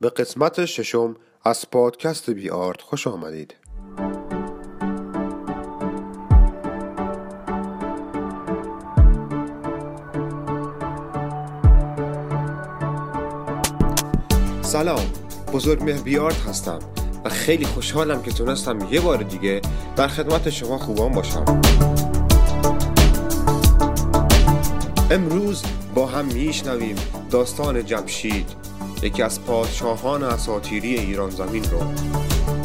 به قسمت ششم از پادکست بی آرت خوش آمدید. سلام بزرگ بی آرت هستم و خیلی خوشحالم که تونستم یه بار دیگه در خدمت شما خوبان باشم. امروز با هم میشنویم داستان جمشید. یکی از پادشاهان اساتیری ایران زمین رو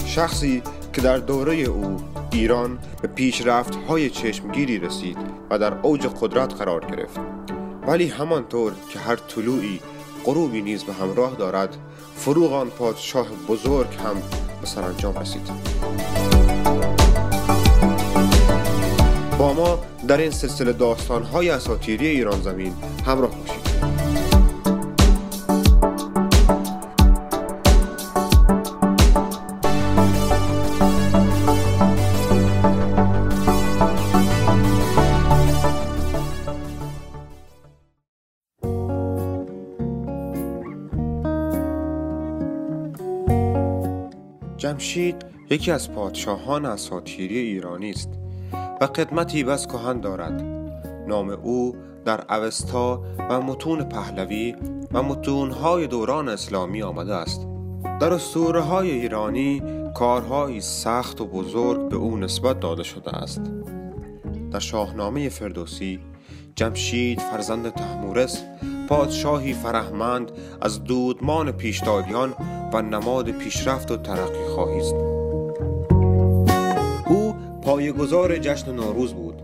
شخصی که در دوره او ایران به پیشرفت های چشمگیری رسید و در اوج قدرت قرار گرفت. ولی همانطور که هر طلوعی غروبی نیز به همراه دارد فروغ آن پادشاه بزرگ هم به سرانجام رسید. با ما در این سلسله داستانهای اساتیری ایران زمین همراه جمشید یکی از پادشاهان اساطیری ایرانی است و خدمتی بس کهن دارد. نام او در اوستا و متون پهلوی و متونهای دوران اسلامی آمده است. در اسطوره های ایرانی کارهایی سخت و بزرگ به او نسبت داده شده است. در شاهنامه فردوسی جمشید فرزند تحمورس پادشاهی فرهمند از دودمان پیشدادیان و نماد پیشرفت و ترقی خواهی است. او پایگزار جشن نوروز بود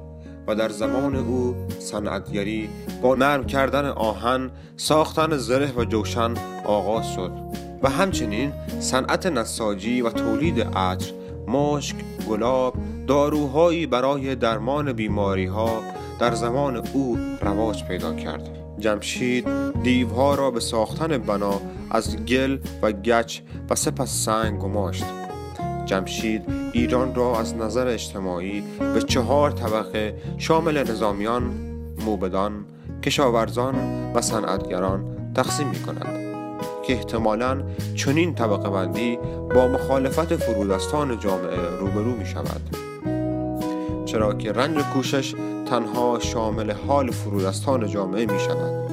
و در زمان او صنعتگری با نرم کردن آهن ساختن زره و جوشن آغاز شد و همچنین صنعت نساجی و تولید عطر مشک گلاب داروهایی برای درمان بیماری ها در زمان او رواج پیدا کرد. جمشید دیوها را به ساختن بنا از گل و گچ و سپس سنگ گماشت. جمشید ایران را از نظر اجتماعی به چهار طبقه شامل نظامیان، موبدان، کشاورزان و صنعتگران تقسیم می کند که احتمالا چنین طبقه بندی با مخالفت فرودستان جامعه روبرو می شود چرا که رنج کوشش تنها شامل حال فرودستان جامعه می شود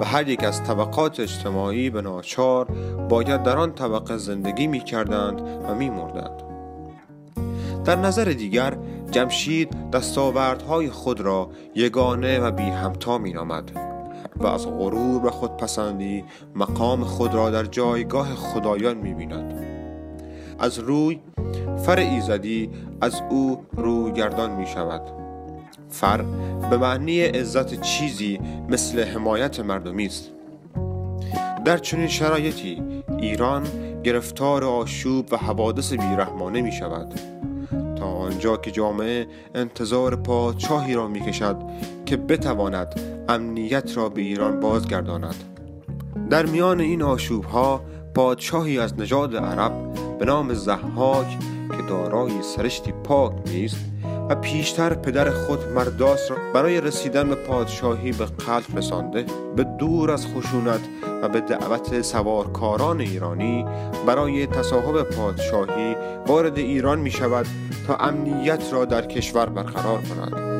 و هر یک از طبقات اجتماعی به ناچار باید در آن طبقه زندگی می کردند و می مردند. در نظر دیگر جمشید دستاوردهای خود را یگانه و بی همتا می نامد و از غرور و خودپسندی مقام خود را در جایگاه خدایان می بیند. از روی فر ایزدی از او روگردان می شود فر به معنی عزت چیزی مثل حمایت مردمی است. در چنین شرایطی ایران گرفتار آشوب و حوادث بیرحمانه می شود. تا آنجا که جامعه انتظار پادشاهی را می کشد که بتواند امنیت را به ایران بازگرداند. در میان این آشوب ها پادشاهی از نژاد عرب به نام زحاک که دارای سرشتی پاک نیست و پیشتر پدر خود مرداس را برای رسیدن به پادشاهی به قتل رسانده به دور از خشونت و به دعوت سوارکاران ایرانی برای تصاحب پادشاهی وارد ایران می شود تا امنیت را در کشور برقرار کند.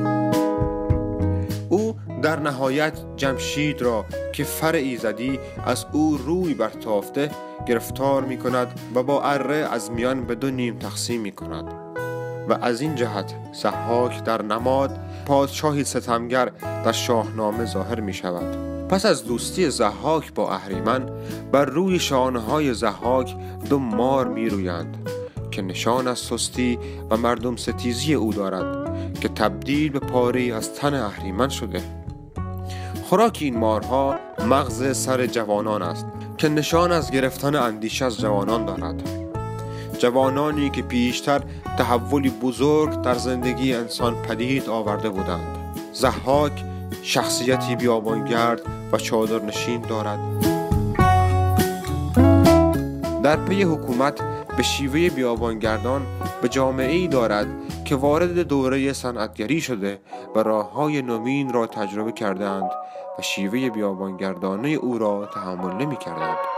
او در نهایت جمشید را که فر ایزدی از او روی برتافته گرفتار می کند و با اره از میان به دو نیم تقسیم می کند و از این جهت زحاک در نماد پادشاهی ستمگر در شاهنامه ظاهر می شود. پس از دوستی زحاک با اهریمن بر روی شانه های زحاک دو مار می رویند که نشان از سستی و مردم ستیزی او دارد که تبدیل به پاره از تن اهریمن شده. خوراک این مارها مغز سر جوانان است که نشان از گرفتن اندیشه از جوانان دارد. جوانانی که پیشتر تحولی بزرگ در زندگی انسان پدید آورده بودند زحاک شخصیتی بیابانگرد و چادرنشین دارد در پی حکومت به شیوه بیابانگردان به جامعه ای دارد که وارد دوره صنعتگری شده و راه های نوین را تجربه کردند و شیوه بیابانگردانه او را تحمل نمی کردند.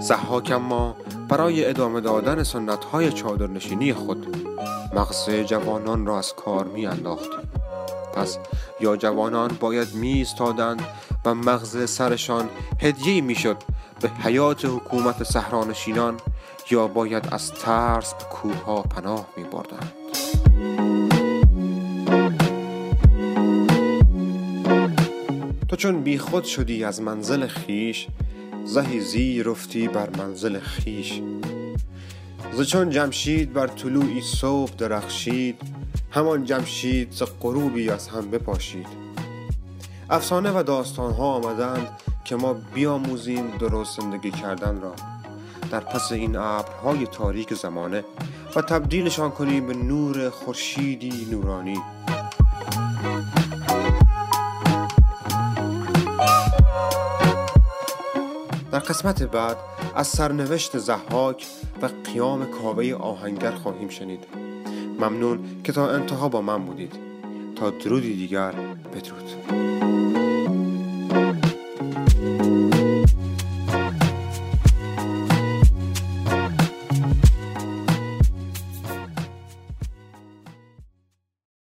زحاک ما برای ادامه دادن سنت های چادرنشینی خود مغز جوانان را از کار می انداخت. پس یا جوانان باید می و مغز سرشان هدیه می شد به حیات حکومت سهرانشینان یا باید از ترس به کوه پناه می بردند. تو چون بی خود شدی از منزل خیش زهی زی رفتی بر منزل خیش ز چون جمشید بر طلوعی صبح درخشید همان جمشید ز غروبی از هم بپاشید. افسانه و داستان ها آمدند که ما بیاموزیم درست زندگی کردن را. در پس این ابرهای تاریک زمانه و تبدیلشان کنیم به نور خورشیدی نورانی. در قسمت بعد از سرنوشت زحاک و قیام کاوه آهنگر خواهیم شنید. ممنون که تا انتها با من بودید. تا درودی دیگر بدرود.